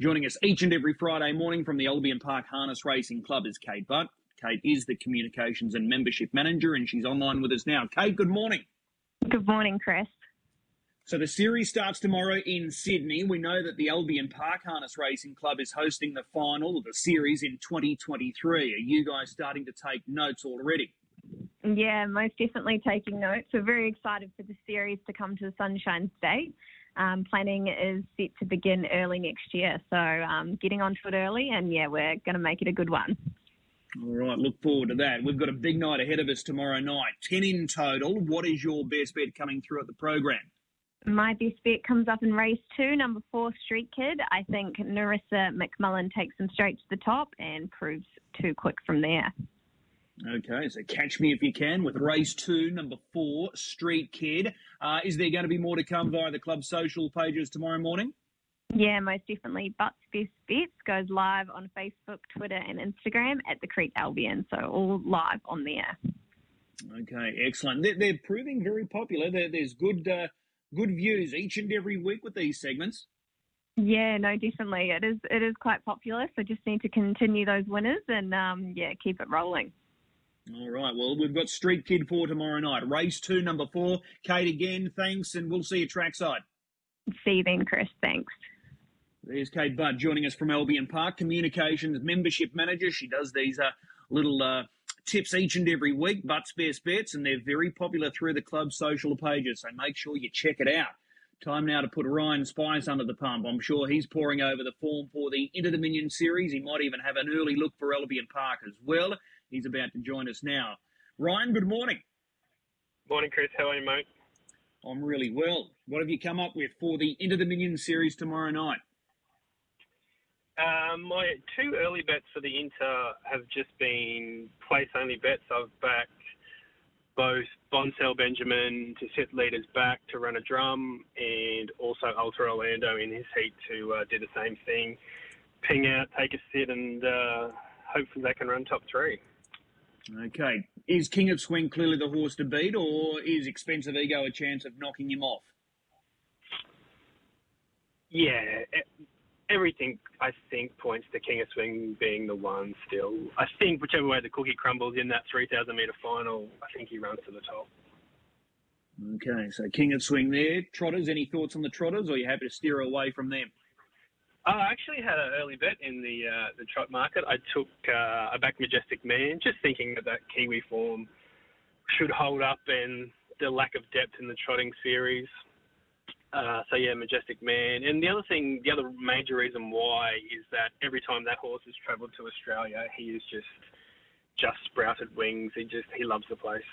Joining us each and every Friday morning from the Albion Park Harness Racing Club is Kate Butt. Kate is the Communications and Membership Manager, and she's online with us now. Kate, good morning. Good morning, Chris. So the series starts tomorrow in Sydney. We know that the Albion Park Harness Racing Club is hosting the final of the series in 2023. Are you guys starting to take notes already? Yeah, most definitely taking notes. We're very excited for the series to come to the Sunshine State. Um, planning is set to begin early next year, so um, getting onto it early, and yeah, we're going to make it a good one. All right, look forward to that. We've got a big night ahead of us tomorrow night. 10 in total. What is your best bet coming through at the program? My best bet comes up in race two, number four, Street Kid. I think Narissa McMullen takes them straight to the top and proves too quick from there. Okay, so catch me if you can with race two, number four, Street Kid. Uh, is there going to be more to come via the club social pages tomorrow morning? Yeah, most definitely. Butts Best Bets goes live on Facebook, Twitter, and Instagram at the Creek Albion. So all live on there. Okay, excellent. They're, they're proving very popular. There, there's good uh, good views each and every week with these segments. Yeah, no, definitely. It is it is quite popular. So just need to continue those winners and um, yeah, keep it rolling. All right. Well, we've got Street Kid for tomorrow night. Race two, number four. Kate again, thanks, and we'll see you trackside. See you then, Chris. Thanks. There's Kate Butt joining us from Albion Park, Communications Membership Manager. She does these uh, little uh, tips each and every week, Butt's Best Bets, and they're very popular through the club's social pages, so make sure you check it out. Time now to put Ryan Spice under the pump. I'm sure he's pouring over the form for the Inter Dominion series. He might even have an early look for Albion Park as well. He's about to join us now. Ryan, good morning. Morning, Chris. How are you, mate? I'm really well. What have you come up with for the Inter Dominion series tomorrow night? Um, my two early bets for the Inter have just been place only bets. I've backed both Bonsell Benjamin to set leaders back to run a drum, and also Ultra Orlando in his heat to uh, do the same thing. Ping out, take a sit, and uh, hopefully they can run top three. Okay. Is King of Swing clearly the horse to beat, or is Expensive Ego a chance of knocking him off? Yeah, everything I think points to King of Swing being the one still. I think whichever way the cookie crumbles in that 3,000 metre final, I think he runs to the top. Okay, so King of Swing there. Trotters, any thoughts on the Trotters, or are you happy to steer away from them? I actually had an early bet in the uh, the trot market. I took uh, a back Majestic Man, just thinking that that Kiwi form should hold up and the lack of depth in the trotting series. Uh, so yeah, Majestic Man. And the other thing, the other major reason why is that every time that horse has travelled to Australia, he is just just sprouted wings. He just he loves the place.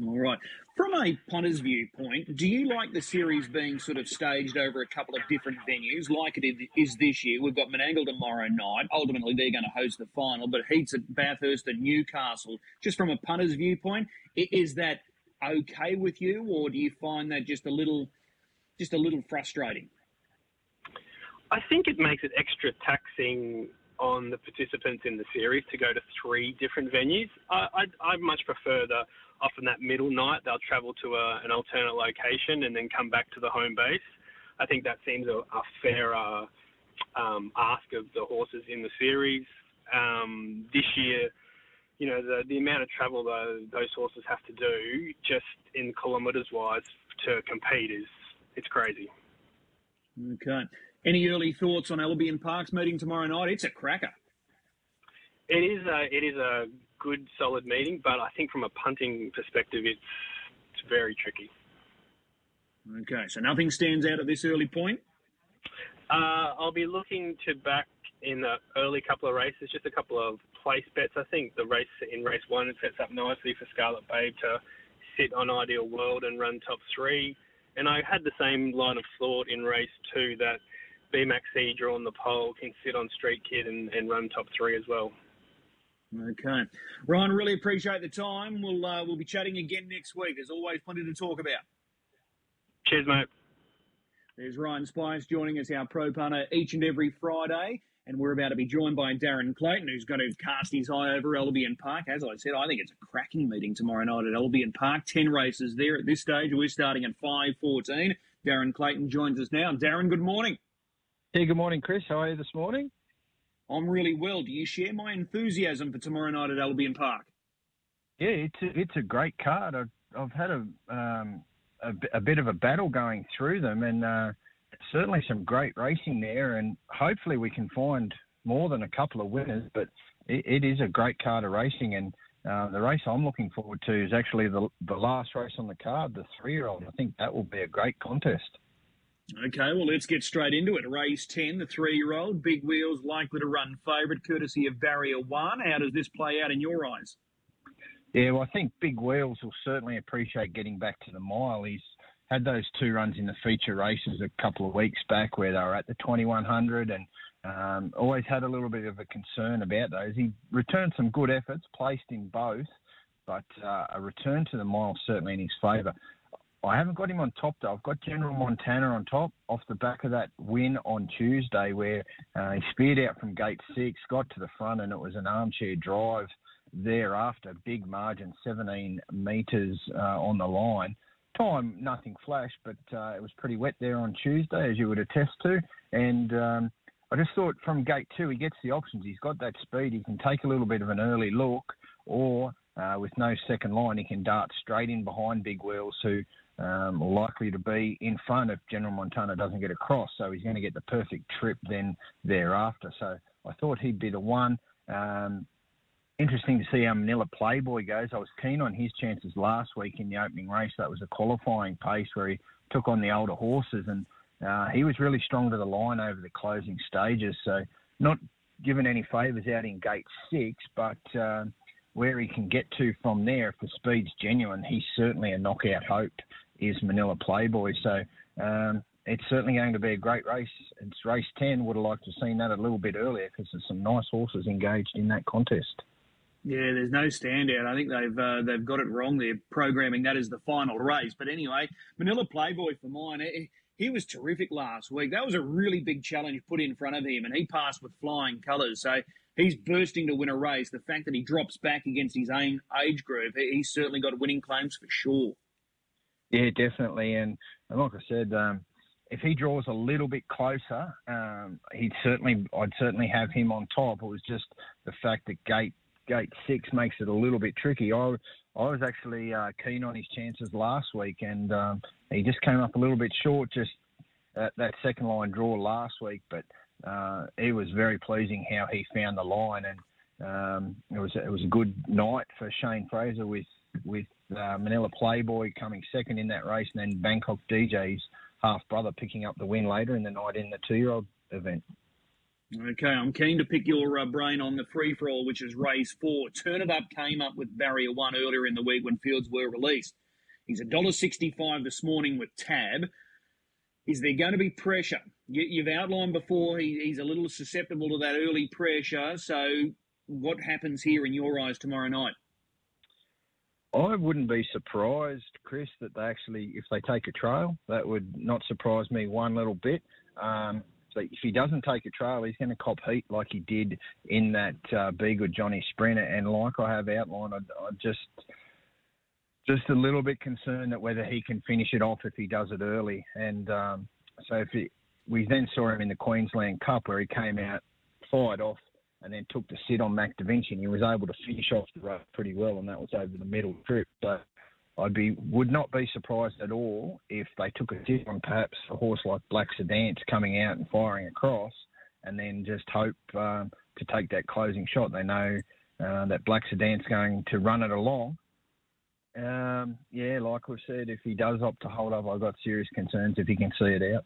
All right. From a punter's viewpoint, do you like the series being sort of staged over a couple of different venues, like it is this year? We've got Menangle tomorrow night. Ultimately, they're going to host the final, but heats at Bathurst and Newcastle. Just from a punter's viewpoint, is that okay with you, or do you find that just a little, just a little frustrating? I think it makes it extra taxing on the participants in the series to go to three different venues. I, I, I much prefer the often that middle night they'll travel to a, an alternate location and then come back to the home base. I think that seems a, a fair uh, um, ask of the horses in the series. Um, this year, you know, the, the amount of travel those horses have to do just in kilometres wise to compete is it's crazy. Okay. Any early thoughts on Albion Park's meeting tomorrow night? It's a cracker. It is a, it is a good, solid meeting, but I think from a punting perspective, it's it's very tricky. Okay, so nothing stands out at this early point. Uh, I'll be looking to back in the early couple of races, just a couple of place bets. I think the race in race one it sets up nicely for Scarlet Babe to sit on Ideal World and run top three. And I had the same line of thought in race two that BMAC draw on the pole can sit on Street Kid and, and run top three as well. Okay, Ryan, really appreciate the time. We'll uh, we'll be chatting again next week. There's always plenty to talk about. Cheers, mate. There's Ryan Spice joining us, our pro punter, each and every Friday. And we're about to be joined by Darren Clayton, who's going to cast his eye over Albion Park. As I said, I think it's a cracking meeting tomorrow night at Albion Park. Ten races there at this stage. We're starting at 5.14. Darren Clayton joins us now. Darren, good morning. Hey, good morning, Chris. How are you this morning? I'm really well. Do you share my enthusiasm for tomorrow night at Albion Park? Yeah, it's a, it's a great card. I've, I've had a, um, a, a, bit of a battle going through them, and uh, certainly some great racing there. And hopefully we can find more than a couple of winners. But it, it is a great card of racing, and uh, the race I'm looking forward to is actually the the last race on the card, the three year old. I think that will be a great contest. Okay, well, let's get straight into it. Race 10, the three year old, Big Wheels likely to run favourite, courtesy of Barrier One. How does this play out in your eyes? Yeah, well, I think Big Wheels will certainly appreciate getting back to the mile. He's had those two runs in the feature races a couple of weeks back where they were at the 2100 and um, always had a little bit of a concern about those. He returned some good efforts, placed in both, but uh, a return to the mile certainly in his favour. I haven't got him on top though. I've got General Montana on top off the back of that win on Tuesday where uh, he speared out from gate six, got to the front, and it was an armchair drive thereafter. Big margin, 17 metres uh, on the line. Time, nothing flash, but uh, it was pretty wet there on Tuesday, as you would attest to. And um, I just thought from gate two, he gets the options. He's got that speed. He can take a little bit of an early look, or uh, with no second line, he can dart straight in behind Big Wheels, who um, likely to be in front if General Montana doesn't get across. So he's going to get the perfect trip then thereafter. So I thought he'd be the one. Um, interesting to see how Manila Playboy goes. I was keen on his chances last week in the opening race. That was a qualifying pace where he took on the older horses and uh, he was really strong to the line over the closing stages. So not given any favours out in gate six, but uh, where he can get to from there, if the speed's genuine, he's certainly a knockout hope is Manila Playboy. So um, it's certainly going to be a great race. It's race 10. Would have liked to have seen that a little bit earlier because there's some nice horses engaged in that contest. Yeah, there's no standout. I think they've uh, they've got it wrong. They're programming that as the final race. But anyway, Manila Playboy for mine. He, he was terrific last week. That was a really big challenge put in front of him, and he passed with flying colours. So he's bursting to win a race. The fact that he drops back against his own age group, he's certainly got winning claims for sure. Yeah, definitely. And, and like I said, um, if he draws a little bit closer, um, he'd certainly, I'd certainly have him on top. It was just the fact that gate gate six makes it a little bit tricky. I, I was actually uh, keen on his chances last week, and um, he just came up a little bit short just at that second line draw last week. But uh, it was very pleasing how he found the line, and um, it was it was a good night for Shane Fraser with with uh, Manila Playboy coming second in that race, and then Bangkok DJ's half brother picking up the win later in the night in the two year old event. Okay, I'm keen to pick your uh, brain on the free for all, which is race four. Turn It Up came up with barrier one earlier in the week when fields were released. He's $1.65 this morning with Tab. Is there going to be pressure? You, have outlined before he, he's a little susceptible to that early pressure. So, what happens here in your eyes tomorrow night? I wouldn't be surprised, Chris, that they actually, if they take a trail, that would not surprise me one little bit. Um, so if he doesn't take a trail, he's going to cop heat like he did in that uh, Be Good Johnny Sprinter. And like I have outlined, I, I just just a little bit concerned that whether he can finish it off if he does it early. And um, so if he, we then saw him in the Queensland Cup where he came out, fired off, and then took the sit on Mac Da Vinci, and he was able to finish off the race pretty well, and that was over the middle trip. So I'd be would not be surprised at all if they took a sit on perhaps a horse like Black Sedance coming out and firing across, and then just hope um, to take that closing shot. They know uh, that Black Sedance going to run it along. Um, yeah, like we said, if he does opt to hold up, I've got serious concerns if he can see it out.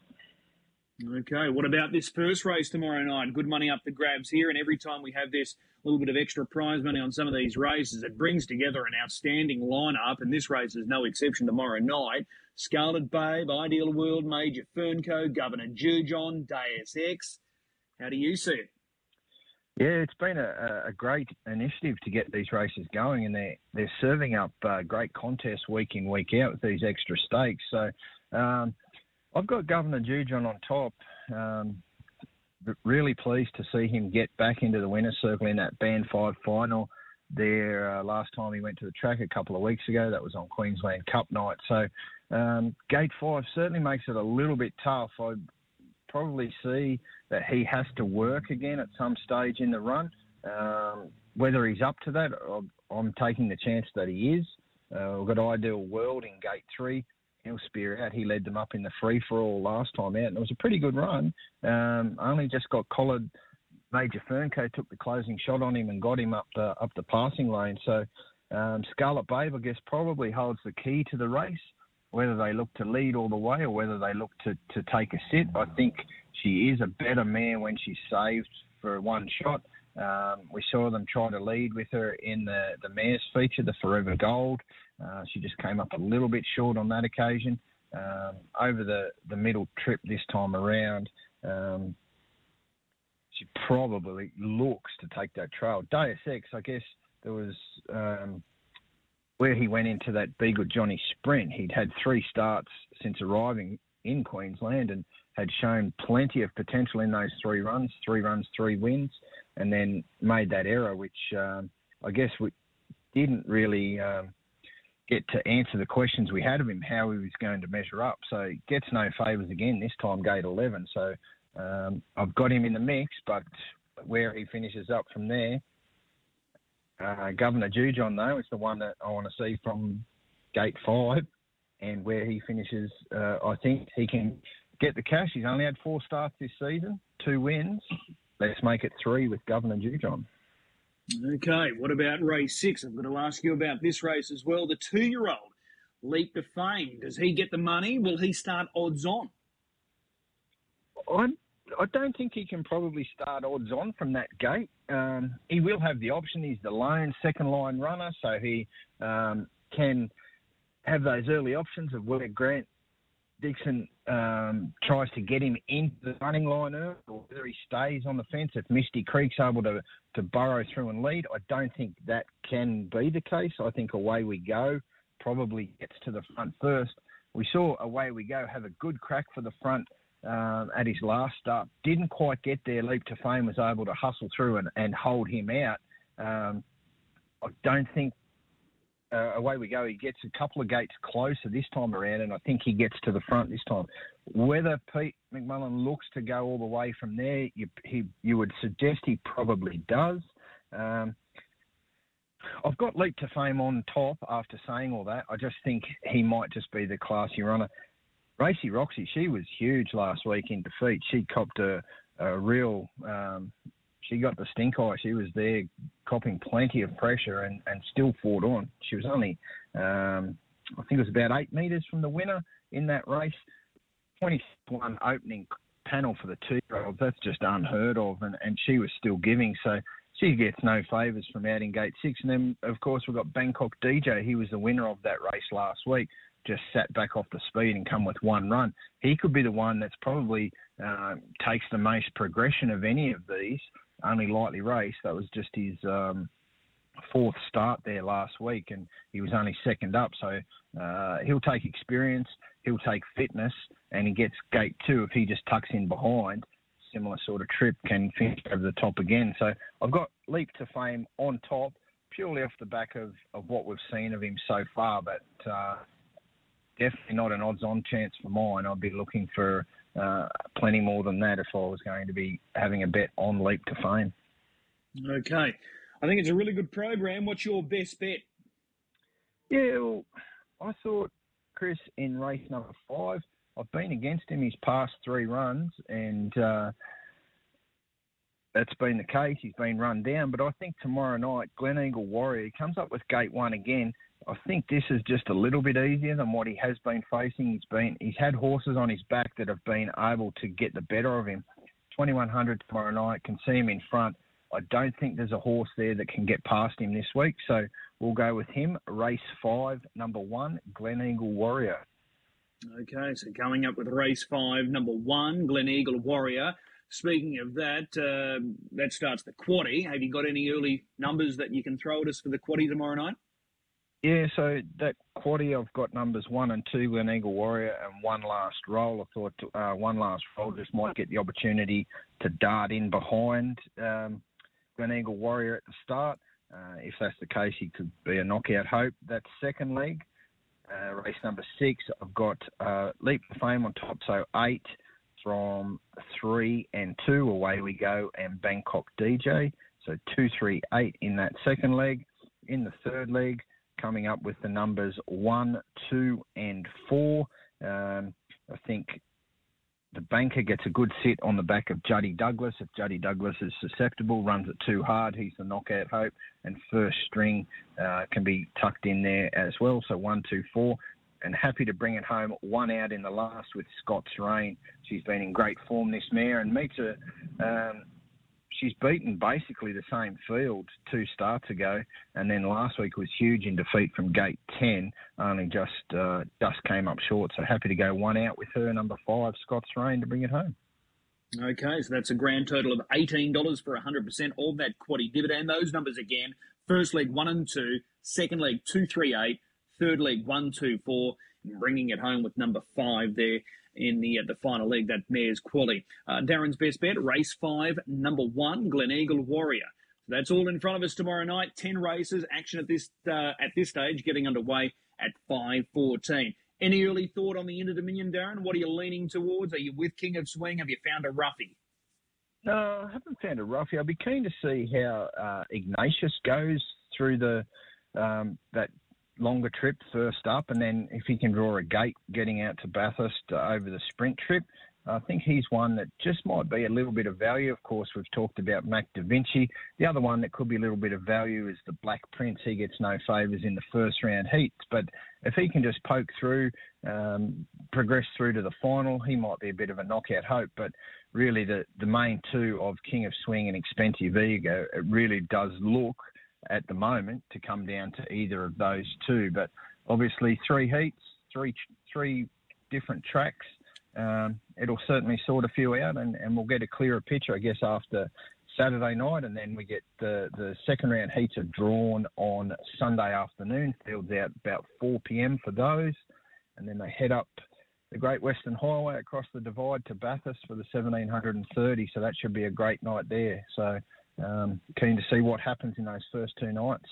Okay, what about this first race tomorrow night? Good money up the grabs here, and every time we have this little bit of extra prize money on some of these races, it brings together an outstanding lineup, and this race is no exception tomorrow night. Scarlet Babe, Ideal World, Major Fernco, Governor Dujon, Deus Ex. How do you see it? Yeah, it's been a, a great initiative to get these races going, and they're they're serving up uh, great contests week in week out with these extra stakes. So um, I've got Governor Dujon on top. Um, really pleased to see him get back into the winner's circle in that Band 5 final there uh, last time he went to the track a couple of weeks ago. That was on Queensland Cup night. So um, Gate 5 certainly makes it a little bit tough. I probably see that he has to work again at some stage in the run. Um, whether he's up to that, I'm taking the chance that he is. Uh, we've got Ideal World in Gate 3. Neil Spear out. He led them up in the free for all last time out, and it was a pretty good run. Um, only just got collared. Major Fernco took the closing shot on him and got him up the up the passing lane. So um, Scarlet Babe, I guess, probably holds the key to the race. Whether they look to lead all the way or whether they look to, to take a sit, I think she is a better mare when she's saved for one shot. Um, we saw them try to lead with her in the, the mares feature, the Forever Gold. Uh, she just came up a little bit short on that occasion. Um, over the, the middle trip this time around, um, she probably looks to take that trail. Deus Ex, I guess there was um, where he went into that Be Good Johnny sprint. He'd had three starts since arriving in Queensland and had shown plenty of potential in those three runs, three runs, three wins, and then made that error, which um, I guess we didn't really um, get to answer the questions we had of him, how he was going to measure up. So gets no favours again this time, gate 11. So um, I've got him in the mix, but where he finishes up from there, uh, Governor Dujon, though, is the one that I want to see from gate five. And where he finishes, uh, I think he can get the cash. He's only had four starts this season, two wins. Let's make it three with Governor Dujon. Okay, what about race six? I'm going to ask you about this race as well. The two year old, Leap to Fame. Does he get the money? Will he start odds on? I'm I don't think he can probably start odds on from that gate. Um, he will have the option. He's the lone second line runner, so he um, can have those early options of where Grant Dixon um, tries to get him into the running line early, or whether he stays on the fence. If Misty Creek's able to, to burrow through and lead, I don't think that can be the case. I think away we go probably gets to the front first. We saw away we go have a good crack for the front um, at his last start. Didn't quite get there. Leap to Fame was able to hustle through and, and hold him out. Um, I don't think uh, away we go. He gets a couple of gates closer this time around, and I think he gets to the front this time. Whether Pete McMullen looks to go all the way from there, you, he, you would suggest he probably does. Um, I've got Leap to Fame on top after saying all that. I just think he might just be the classy runner. Racy Roxy, she was huge last week in defeat. She copped a, a real, um, she got the stink eye. She was there copping plenty of pressure and, and still fought on. She was only, um, I think it was about eight metres from the winner in that race. 21 opening panel for the two year olds. That's just unheard of. And, and she was still giving. So she gets no favours from out in gate six. And then, of course, we've got Bangkok DJ. He was the winner of that race last week just sat back off the speed and come with one run. He could be the one that's probably uh, takes the most progression of any of these. Only lightly raced. That was just his um, fourth start there last week, and he was only second up. So uh, he'll take experience, he'll take fitness, and he gets gate two if he just tucks in behind. Similar sort of trip can finish over the top again. So I've got Leap to Fame on top purely off the back of, of what we've seen of him so far. But uh, definitely not an odds-on chance for mine. I'd be looking for uh, plenty more than that if I was going to be having a bet on Leap to Fame. Okay, I think it's a really good program. What's your best bet? Yeah, well, I thought Chris in race number five. I've been against him his past three runs, and uh, that's been the case. He's been run down, but I think tomorrow night Glen Eagle Warrior comes up with gate one again. I think this is just a little bit easier than what he has been facing. He's been he's had horses on his back that have been able to get the better of him. 2100 tomorrow night can see him in front. I don't think there's a horse there that can get past him this week, so we'll go with him. Race five, number one, Glen Eagle Warrior. Okay, so coming up with race five, number one, Glen Eagle Warrior. Speaking of that, uh, that starts the quaddy. Have you got any early numbers that you can throw at us for the quaddy tomorrow night? Yeah, so that quaddy, I've got numbers one and two, with Eagle Warrior, and one last roll. I thought uh, one last roll just might get the opportunity to dart in behind um, Gleneagle Warrior at the start. Uh, if that's the case, he could be a knockout hope. That second leg, uh, race number six, I've got uh, Leap of Fame on top, so eight, from three and two. Away we go, and Bangkok DJ. So two, three, eight in that second leg. In the third leg, coming up with the numbers one, two, and four. Um, I think the banker gets a good sit on the back of Juddy Douglas. If Juddy Douglas is susceptible, runs it too hard, he's the knockout hope. And first string uh, can be tucked in there as well. So one, two, four and happy to bring it home one out in the last with Scott's Rain. She's been in great form this mare and meets a. Um, she's beaten basically the same field two starts ago, and then last week was huge in defeat from Gate Ten. Only just uh, just came up short. So happy to go one out with her number five Scott's Rain to bring it home. Okay, so that's a grand total of $18 for 100% of that quaddy dividend. Those numbers again first leg one and two, second leg two, three, eight, third leg one, two, four, bringing it home with number five there in the uh, the final leg. That mare's quality. Uh, Darren's best bet, race five, number one, Glen Eagle Warrior. So that's all in front of us tomorrow night. Ten races, action at this uh, at this stage, getting underway at five fourteen. Any early thought on the Inter Dominion, Darren? What are you leaning towards? Are you with King of Swing? Have you found a roughie? No, I haven't found a roughie. I'd be keen to see how uh, Ignatius goes through the um, that longer trip first up, and then if he can draw a gate getting out to Bathurst uh, over the sprint trip, I think he's one that just might be a little bit of value. Of course, we've talked about Mac Da Vinci. The other one that could be a little bit of value is the Black Prince. He gets no favours in the first round heats, but if he can just poke through, um, progress through to the final, he might be a bit of a knockout hope. But really, the, the main two of King of Swing and Expensive Ego, it really does look – at the moment to come down to either of those two. But obviously, three heats, three three different tracks. Um, it'll certainly sort a few out, and, and we'll get a clearer picture, I guess, after Saturday night, and then we get the the second round heats are drawn on Sunday afternoon. Fields out about 4 p.m. for those, and then they head up the Great Western Highway across the Divide to Bathurst for the 1730. So that should be a great night there. So um, keen to see what happens in those first two nights.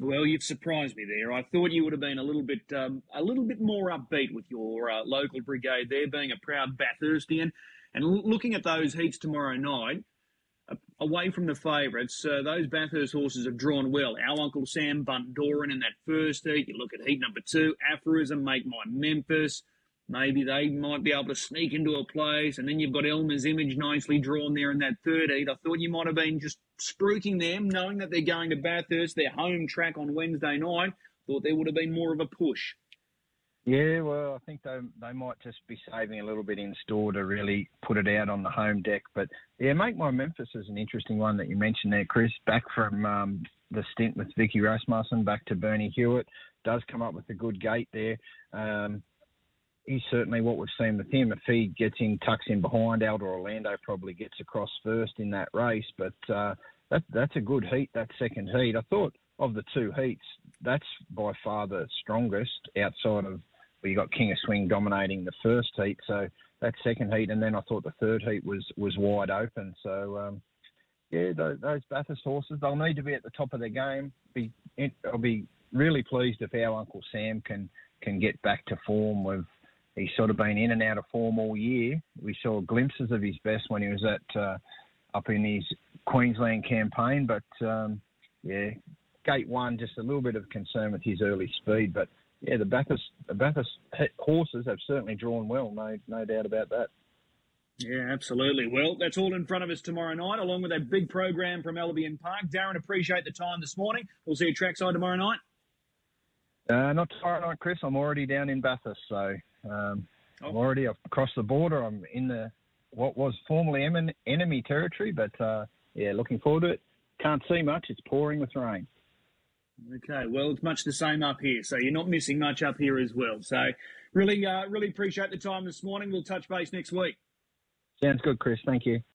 Well, you've surprised me there. I thought you would have been a little bit, um, a little bit more upbeat with your uh, local brigade there, being a proud Bathurstian, and l- looking at those heats tomorrow night. Away from the favourites, uh, those Bathurst horses have drawn well. Our Uncle Sam Bundoran in that first heat. You look at heat number two, Aphorism, Make My Memphis. Maybe they might be able to sneak into a place, and then you've got Elmer's image nicely drawn there in that third heat. I thought you might have been just spruiking them, knowing that they're going to Bathurst, their home track on Wednesday night. Thought there would have been more of a push. Yeah, well, I think they they might just be saving a little bit in store to really put it out on the home deck. But yeah, make my Memphis is an interesting one that you mentioned there, Chris. Back from um, the stint with Vicky Rasmussen, back to Bernie Hewitt, does come up with a good gate there. Um, he's certainly what we've seen with him. If he gets in, tucks in behind, Elder Orlando probably gets across first in that race. But uh, that, that's a good heat, that second heat. I thought of the two heats, that's by far the strongest outside of well, you got King of Swing dominating the first heat. So that second heat, and then I thought the third heat was was wide open. So um, yeah, those, those Bathurst horses, they'll need to be at the top of their game. Be I'll be really pleased if our Uncle Sam can can get back to form with he's sort of been in and out of form all year. We saw glimpses of his best when he was at uh, up in his Queensland campaign, but um, yeah, gate one just a little bit of concern with his early speed, but yeah, the Bathurst, the Bathurst horses have certainly drawn well, no no doubt about that. Yeah, absolutely. Well, that's all in front of us tomorrow night, along with a big program from Albion Park. Darren, appreciate the time this morning. We'll see you trackside tomorrow night. Uh, not tomorrow night, Chris. I'm already down in Bathurst, so um, oh. I'm already across the border. I'm in the what was formerly enemy territory, but uh, yeah, looking forward to it. Can't see much. It's pouring with rain. Okay, well, it's much the same up here, so you're not missing much up here as well. So, really, uh, really appreciate the time this morning. We'll touch base next week. Sounds good, Chris. Thank you.